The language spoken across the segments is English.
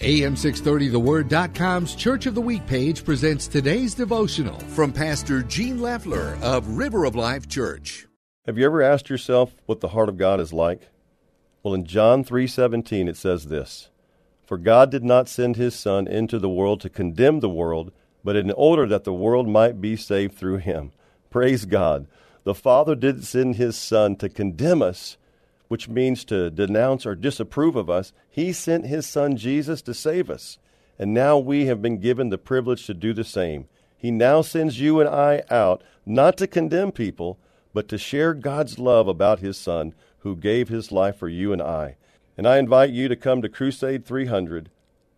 AM630TheWord.com's Church of the Week page presents today's devotional from Pastor Gene Loeffler of River of Life Church. Have you ever asked yourself what the heart of God is like? Well, in John 3:17 it says this: For God did not send his son into the world to condemn the world, but in order that the world might be saved through him. Praise God. The Father didn't send his son to condemn us, which means to denounce or disapprove of us. He sent his son Jesus to save us. And now we have been given the privilege to do the same. He now sends you and I out not to condemn people, but to share God's love about his son who gave his life for you and I. And I invite you to come to Crusade 300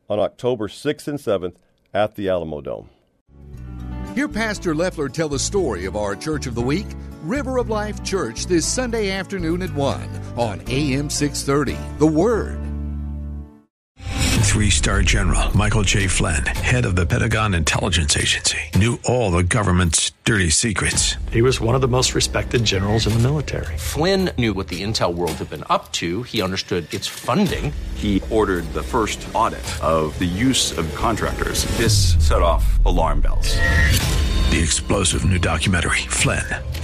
on October 6th and 7th at the Alamodome. Hear Pastor Loeffler tell the story of our Church of the Week, River of Life Church, this Sunday afternoon at 1 on AM 630. The Word. Three star general Michael J. Flynn, head of the Pentagon Intelligence Agency, knew all the government's dirty secrets. He was one of the most respected generals in the military. Flynn knew what the intel world had been up to. He understood its funding. He ordered the first audit of the use of contractors. This set off alarm bells. The explosive new documentary, Flynn,